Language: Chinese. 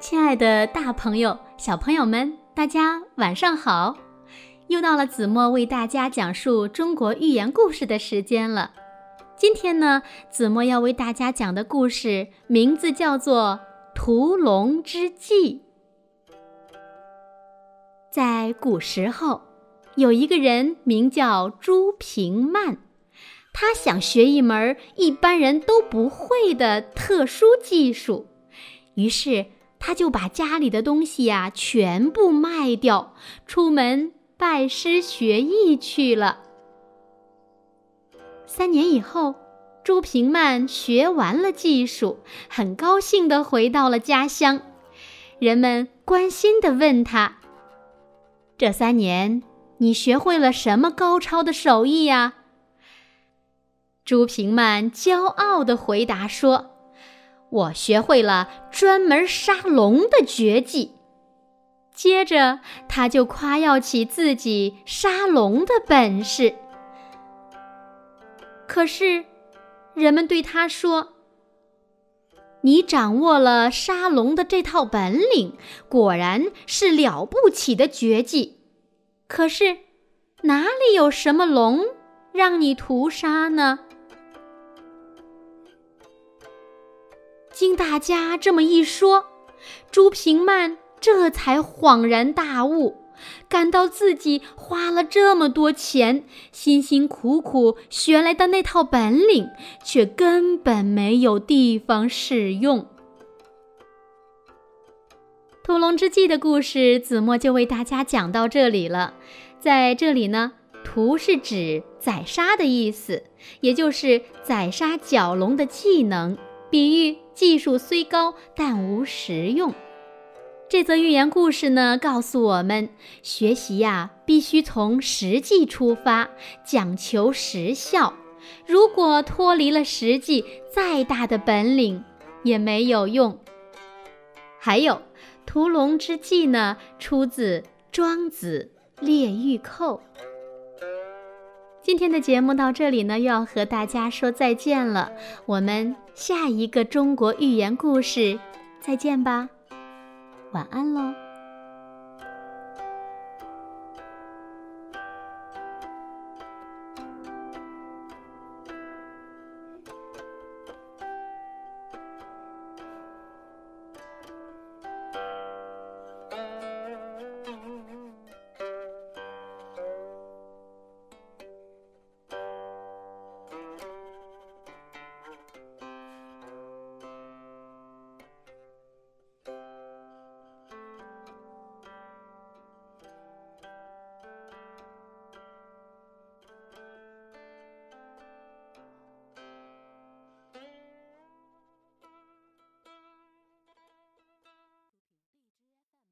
亲爱的，大朋友、小朋友们，大家晚上好！又到了子墨为大家讲述中国寓言故事的时间了。今天呢，子墨要为大家讲的故事名字叫做《屠龙之计》。在古时候，有一个人名叫朱平曼。他想学一门一般人都不会的特殊技术，于是他就把家里的东西呀全部卖掉，出门拜师学艺去了。三年以后，朱平曼学完了技术，很高兴地回到了家乡。人们关心地问他。这三年，你学会了什么高超的手艺呀？朱平曼骄傲地回答说：“我学会了专门杀龙的绝技。”接着，他就夸耀起自己杀龙的本事。可是，人们对他说：“你掌握了杀龙的这套本领，果然是了不起的绝技。可是，哪里有什么龙让你屠杀呢？”经大家这么一说，朱平曼这才恍然大悟。感到自己花了这么多钱，辛辛苦苦学来的那套本领，却根本没有地方使用。屠龙之计的故事，子墨就为大家讲到这里了。在这里呢，“屠”是指宰杀的意思，也就是宰杀角龙的技能，比喻技术虽高，但无实用。这则寓言故事呢，告诉我们，学习呀必须从实际出发，讲求实效。如果脱离了实际，再大的本领也没有用。还有，屠龙之计呢，出自《庄子·列御寇》。今天的节目到这里呢，又要和大家说再见了。我们下一个中国寓言故事再见吧。晚安喽。